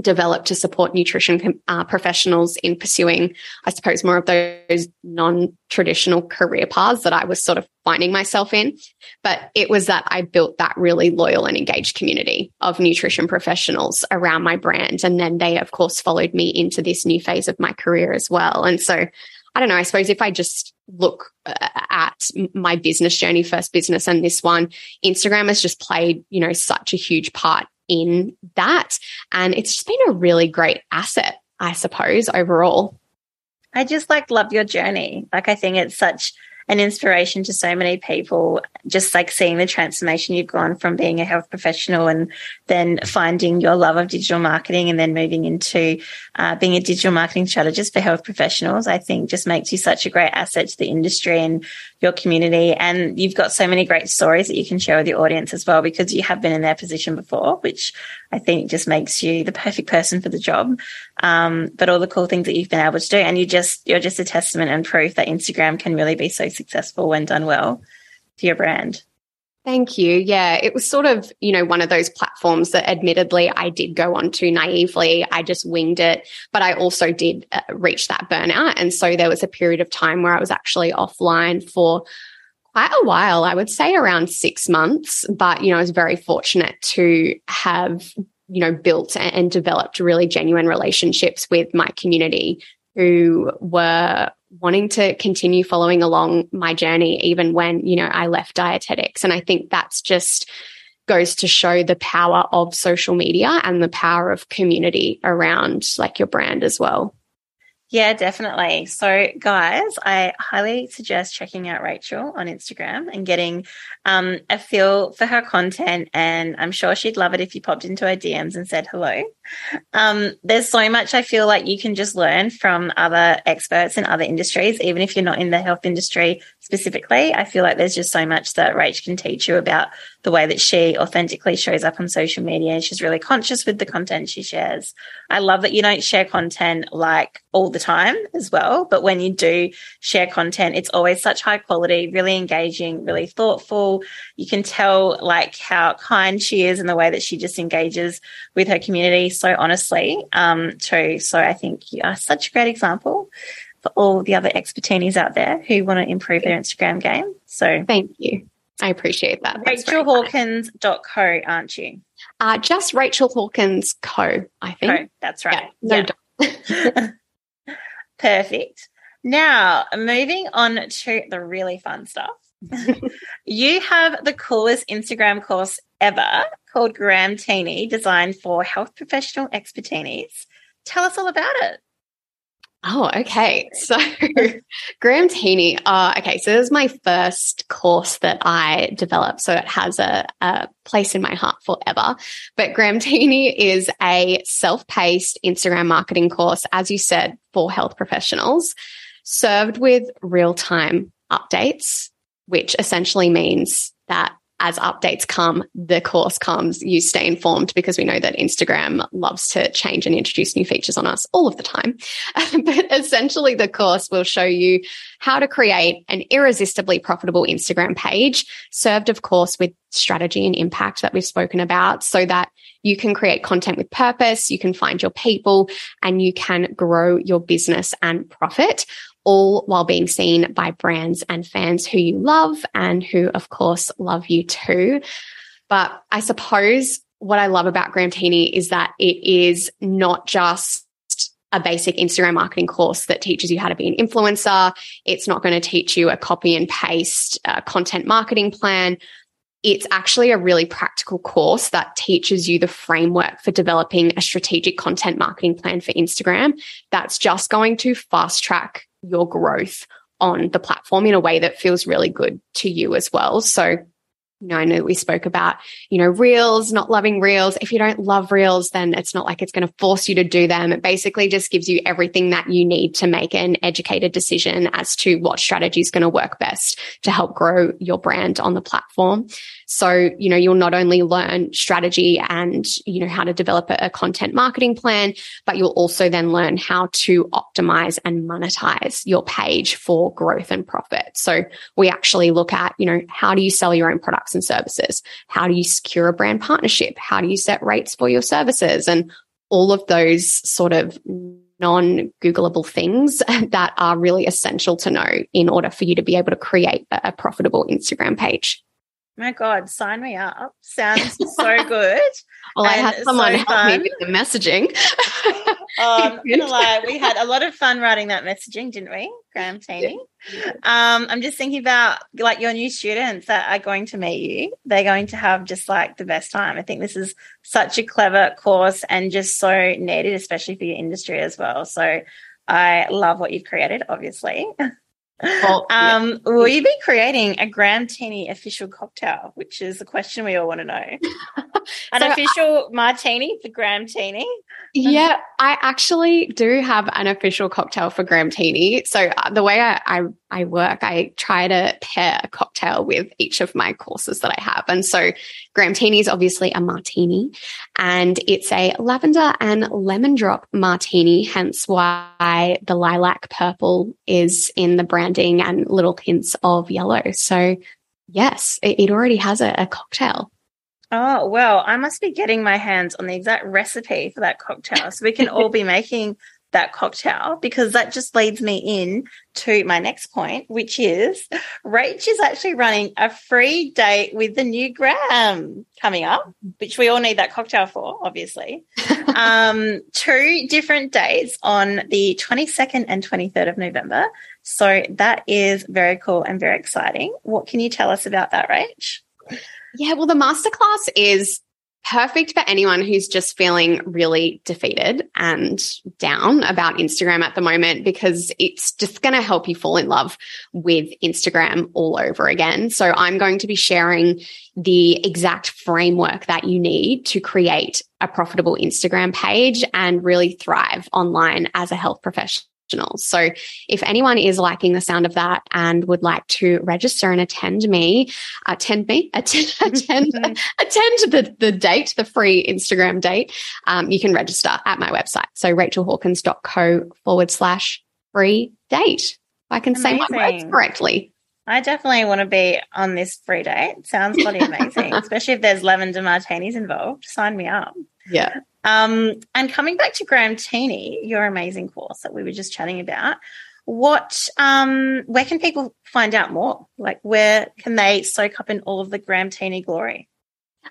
developed to support nutrition uh, professionals in pursuing, I suppose, more of those non traditional career paths that I was sort of finding myself in. But it was that I built that really loyal and engaged community of nutrition professionals around my brand. And then they, of course, followed me into this new phase of my career as well. And so, I don't know, I suppose if I just look uh, at my business journey, first business and this one, Instagram has just played, you know, such a huge part in that. And it's just been a really great asset, I suppose, overall. I just like love your journey. Like, I think it's such an inspiration to so many people, just like seeing the transformation you've gone from being a health professional and then finding your love of digital marketing and then moving into uh, being a digital marketing strategist for health professionals, I think just makes you such a great asset to the industry and your community. And you've got so many great stories that you can share with your audience as well, because you have been in their position before, which I think just makes you the perfect person for the job. Um, but all the cool things that you've been able to do. And you just, you're just a testament and proof that Instagram can really be so successful when done well for your brand. Thank you. Yeah, it was sort of, you know, one of those platforms that admittedly I did go onto naively. I just winged it, but I also did uh, reach that burnout. And so there was a period of time where I was actually offline for quite a while, I would say around six months. But, you know, I was very fortunate to have, you know, built and developed really genuine relationships with my community who were wanting to continue following along my journey, even when, you know, I left dietetics. And I think that's just goes to show the power of social media and the power of community around like your brand as well. Yeah, definitely. So, guys, I highly suggest checking out Rachel on Instagram and getting um, a feel for her content. And I'm sure she'd love it if you popped into her DMs and said hello. Um, there's so much I feel like you can just learn from other experts in other industries, even if you're not in the health industry specifically. I feel like there's just so much that Rach can teach you about the way that she authentically shows up on social media. She's really conscious with the content she shares. I love that you don't share content like all the time as well. But when you do share content, it's always such high quality, really engaging, really thoughtful. You can tell like how kind she is in the way that she just engages with her community so honestly, um, too. So I think you are such a great example for all the other expertinis out there who want to improve their Instagram game. So thank you. I appreciate that. RachelHawkins.co, aren't you? Uh, just Rachel Hawkins Co, I think. That's right. Yeah, no yeah. Perfect. Now, moving on to the really fun stuff. you have the coolest Instagram course ever called Gramtini, designed for health professional expertinis. Tell us all about it. Oh, okay. So Gramtini. Uh, okay. So this is my first course that I developed. So it has a, a place in my heart forever. But Gramtini is a self-paced Instagram marketing course, as you said, for health professionals served with real-time updates, which essentially means that as updates come, the course comes, you stay informed because we know that Instagram loves to change and introduce new features on us all of the time. but essentially, the course will show you how to create an irresistibly profitable Instagram page, served, of course, with strategy and impact that we've spoken about so that you can create content with purpose, you can find your people, and you can grow your business and profit all while being seen by brands and fans who you love and who, of course, love you too. But I suppose what I love about Gramtini is that it is not just a basic Instagram marketing course that teaches you how to be an influencer. It's not going to teach you a copy and paste uh, content marketing plan. It's actually a really practical course that teaches you the framework for developing a strategic content marketing plan for Instagram that's just going to fast track your growth on the platform in a way that feels really good to you as well. So you know, I know we spoke about, you know, reels, not loving reels. If you don't love reels, then it's not like it's going to force you to do them. It basically just gives you everything that you need to make an educated decision as to what strategy is going to work best to help grow your brand on the platform. So, you know, you'll not only learn strategy and, you know, how to develop a, a content marketing plan, but you'll also then learn how to optimize and monetize your page for growth and profit. So we actually look at, you know, how do you sell your own products and services? How do you secure a brand partnership? How do you set rates for your services? And all of those sort of non Googleable things that are really essential to know in order for you to be able to create a profitable Instagram page. My God, sign me up. Sounds so good. well, I had someone so help me with the messaging. um, I'm gonna lie, we had a lot of fun writing that messaging, didn't we, Gramtini? Yeah. Um, I'm just thinking about like your new students that are going to meet you. They're going to have just like the best time. I think this is such a clever course and just so needed, especially for your industry as well. So I love what you've created, obviously. Well, um, yeah. will you be creating a Gramtini official cocktail, which is the question we all want to know? An so official I, martini for Gramtini? Yeah, I actually do have an official cocktail for Gramtini. So uh, the way I, I, I work, I try to pair a cocktail with each of my courses that I have. And so Gramtini is obviously a martini and it's a lavender and lemon drop martini, hence why the lilac purple is in the branding and little hints of yellow. So yes, it, it already has a, a cocktail. Oh, well, I must be getting my hands on the exact recipe for that cocktail so we can all be making that cocktail because that just leads me in to my next point, which is Rach is actually running a free date with the new Gram coming up, which we all need that cocktail for, obviously. um, two different dates on the 22nd and 23rd of November. So that is very cool and very exciting. What can you tell us about that, Rach? Yeah, well, the masterclass is perfect for anyone who's just feeling really defeated and down about Instagram at the moment because it's just going to help you fall in love with Instagram all over again. So I'm going to be sharing the exact framework that you need to create a profitable Instagram page and really thrive online as a health professional so if anyone is liking the sound of that and would like to register and attend me, attend me, attend, attend, attend the, the date, the free Instagram date, um, you can register at my website. So rachelhawkins.co forward slash free date. I can amazing. say my words correctly. I definitely want to be on this free date. Sounds bloody amazing, especially if there's lavender martinis involved. Sign me up. Yeah. Um, and coming back to Gramtini, your amazing course that we were just chatting about, what um, where can people find out more? Like where can they soak up in all of the Gramtini glory?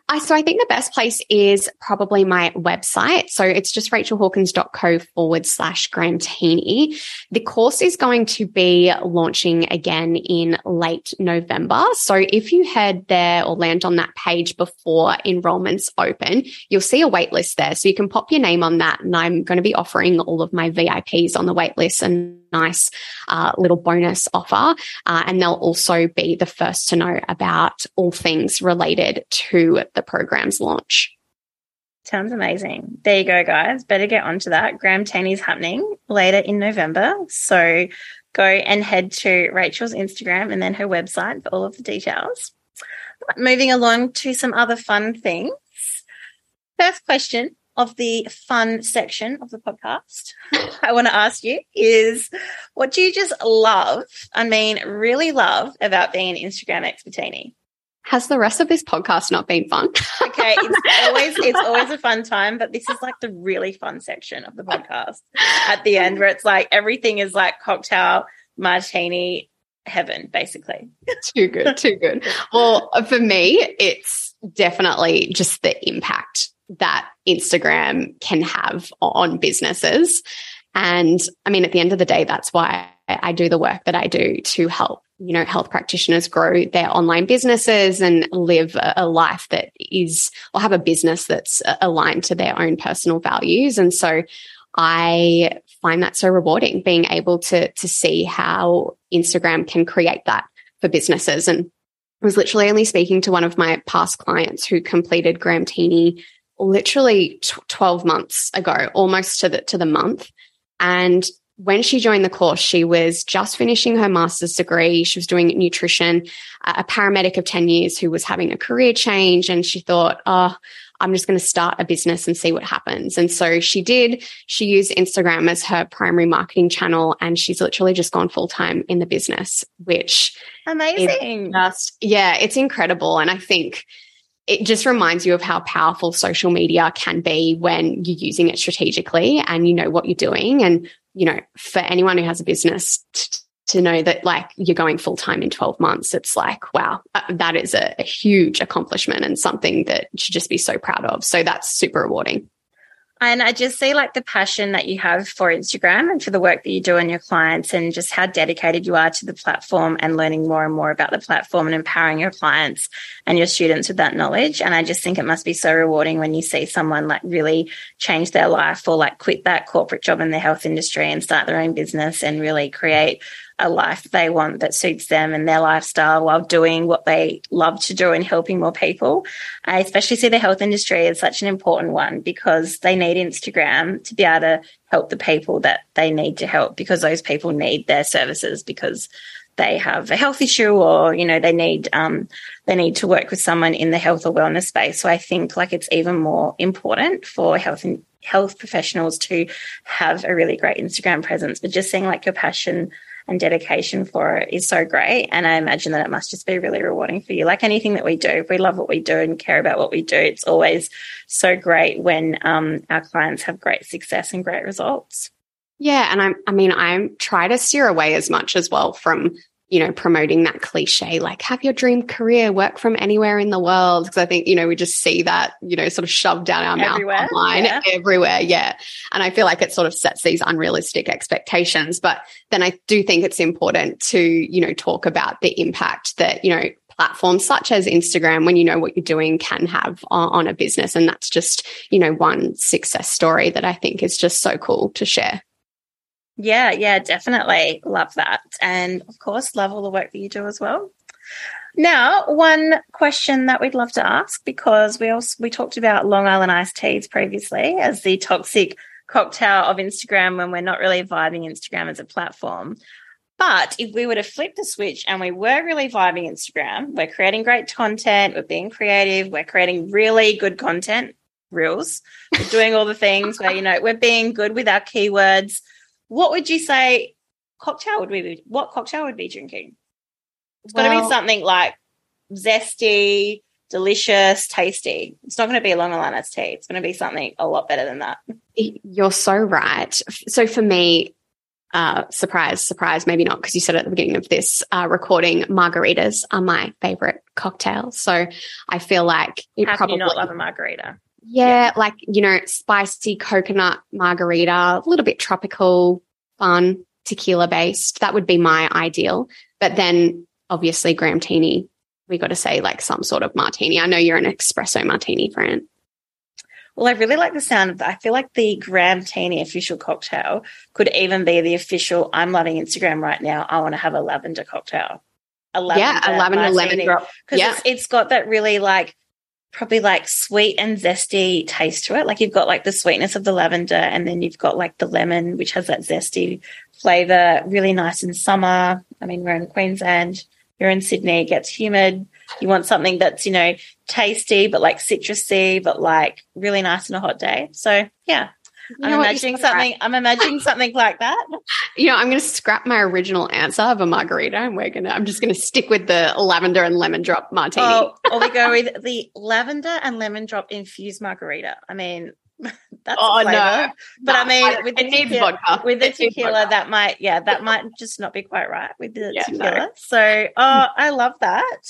I, so I think the best place is probably my website. So it's just rachelhawkins.co forward slash Gramtini. The course is going to be launching again in late November. So if you head there or land on that page before enrollments open, you'll see a waitlist there. So you can pop your name on that. And I'm going to be offering all of my VIPs on the waitlist and nice uh, little bonus offer. Uh, and they'll also be the first to know about all things related to the program's launch. Sounds amazing. There you go, guys. Better get onto that. Gramtini's happening later in November. So go and head to Rachel's Instagram and then her website for all of the details. Moving along to some other fun things. First question of the fun section of the podcast I want to ask you is what do you just love? I mean, really love about being an Instagram expertini? Has the rest of this podcast not been fun? okay, it's always it's always a fun time, but this is like the really fun section of the podcast at the end where it's like everything is like cocktail martini heaven basically. too good, too good. Well, for me, it's definitely just the impact that Instagram can have on businesses. And I mean, at the end of the day, that's why I do the work that I do to help, you know, health practitioners grow their online businesses and live a life that is, or have a business that's uh, aligned to their own personal values. And so I find that so rewarding being able to, to see how Instagram can create that for businesses. And I was literally only speaking to one of my past clients who completed Gramtini literally 12 months ago, almost to the, to the month. And when she joined the course, she was just finishing her master's degree. She was doing nutrition, a paramedic of 10 years who was having a career change. And she thought, oh, I'm just going to start a business and see what happens. And so she did. She used Instagram as her primary marketing channel and she's literally just gone full time in the business, which amazing. Just, yeah, it's incredible. And I think it just reminds you of how powerful social media can be when you're using it strategically and you know what you're doing. And, you know, for anyone who has a business t- to know that like you're going full time in 12 months, it's like, wow, uh, that is a, a huge accomplishment and something that should just be so proud of. So that's super rewarding. And I just see like the passion that you have for Instagram and for the work that you do on your clients and just how dedicated you are to the platform and learning more and more about the platform and empowering your clients and your students with that knowledge. And I just think it must be so rewarding when you see someone like really change their life or like quit that corporate job in the health industry and start their own business and really create a life they want that suits them and their lifestyle while doing what they love to do and helping more people. I especially see the health industry as such an important one because they need Instagram to be able to help the people that they need to help because those people need their services because they have a health issue or you know they need um, they need to work with someone in the health or wellness space so i think like it's even more important for health and health professionals to have a really great instagram presence but just seeing like your passion and dedication for it is so great. And I imagine that it must just be really rewarding for you. Like anything that we do, if we love what we do and care about what we do, it's always so great when um, our clients have great success and great results. Yeah. And I'm, I mean, I'm try to steer away as much as well from you know, promoting that cliche, like have your dream career, work from anywhere in the world. Cause I think, you know, we just see that, you know, sort of shoved down our everywhere, mouth online yeah. everywhere. Yeah. And I feel like it sort of sets these unrealistic expectations. But then I do think it's important to, you know, talk about the impact that, you know, platforms such as Instagram, when you know what you're doing, can have on, on a business. And that's just, you know, one success story that I think is just so cool to share. Yeah, yeah, definitely. Love that. And of course, love all the work that you do as well. Now, one question that we'd love to ask because we also we talked about Long Island iced teas previously as the toxic cocktail of Instagram when we're not really vibing Instagram as a platform. But if we were to flip the switch and we were really vibing Instagram, we're creating great content, we're being creative, we're creating really good content, reels, we're doing all the things where, you know, we're being good with our keywords, what would you say cocktail would we be, what cocktail would be drinking? It's well, going to be something like zesty, delicious, tasty. It's not going to be a Long iced tea. It's going to be something a lot better than that. You're so right. So for me, uh, surprise, surprise, maybe not because you said at the beginning of this uh, recording, margaritas are my favorite cocktail. So I feel like it How probably not love a margarita. Yeah, yeah, like, you know, spicy coconut margarita, a little bit tropical, fun, tequila based. That would be my ideal. But then obviously Gramtini, we got to say like some sort of martini. I know you're an espresso martini friend. Well, I really like the sound of that. I feel like the Gramtini official cocktail could even be the official. I'm loving Instagram right now. I want to have a lavender cocktail. A lavender yeah, a lavender lemon drop. Because yeah. it's, it's got that really like probably like sweet and zesty taste to it. Like you've got like the sweetness of the lavender and then you've got like the lemon, which has that zesty flavor. Really nice in summer. I mean, we're in Queensland, you're in Sydney, it gets humid. You want something that's, you know, tasty, but like citrusy, but like really nice on a hot day. So yeah, you I'm imagining something. Right. I'm imagining something like that. You know, I'm going to scrap my original answer of a margarita, and we're going to. I'm just going to stick with the lavender and lemon drop martini. Oh, or we go with the lavender and lemon drop infused margarita. I mean, That's oh no! But no, I mean, with the tequila, with the tequila, that might yeah, that might just not be quite right with the yeah, tequila. No. So, oh, I love that.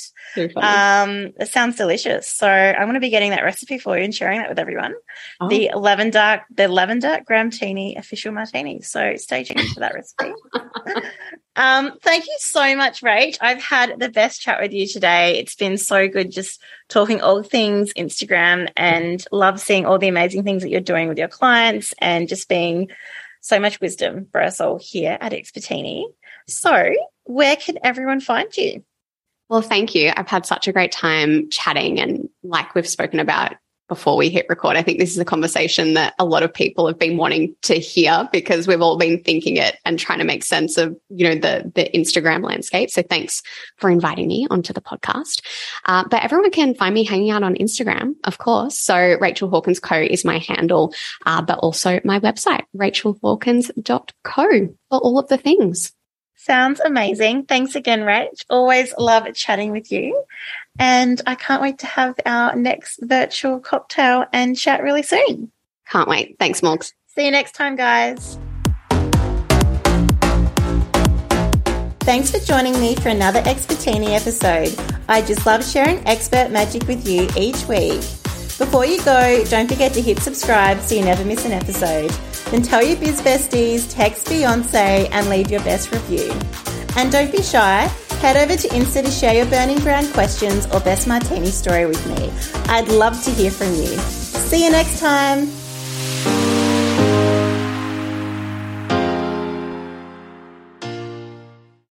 Um, it sounds delicious. So, I'm going to be getting that recipe for you and sharing that with everyone. Oh. The lavender, the lavender Gramtini official martini. So, stay tuned for that recipe. Um, thank you so much, Rach. I've had the best chat with you today. It's been so good just talking all things Instagram and love seeing all the amazing things that you're doing with your clients and just being so much wisdom for us all here at Expertini. So, where can everyone find you? Well, thank you. I've had such a great time chatting and like we've spoken about before we hit record. I think this is a conversation that a lot of people have been wanting to hear because we've all been thinking it and trying to make sense of, you know, the, the Instagram landscape. So thanks for inviting me onto the podcast. Uh, but everyone can find me hanging out on Instagram, of course. So Rachel Hawkins Co is my handle, uh, but also my website, rachelhawkins.co for all of the things. Sounds amazing. Thanks again, Rach. Always love chatting with you. And I can't wait to have our next virtual cocktail and chat really soon. Can't wait. Thanks, Morgs. See you next time, guys. Thanks for joining me for another Expertini episode. I just love sharing expert magic with you each week. Before you go, don't forget to hit subscribe so you never miss an episode. Then tell your biz besties, text Beyonce, and leave your best review. And don't be shy, head over to Insta to share your burning brand questions or best martini story with me. I'd love to hear from you. See you next time.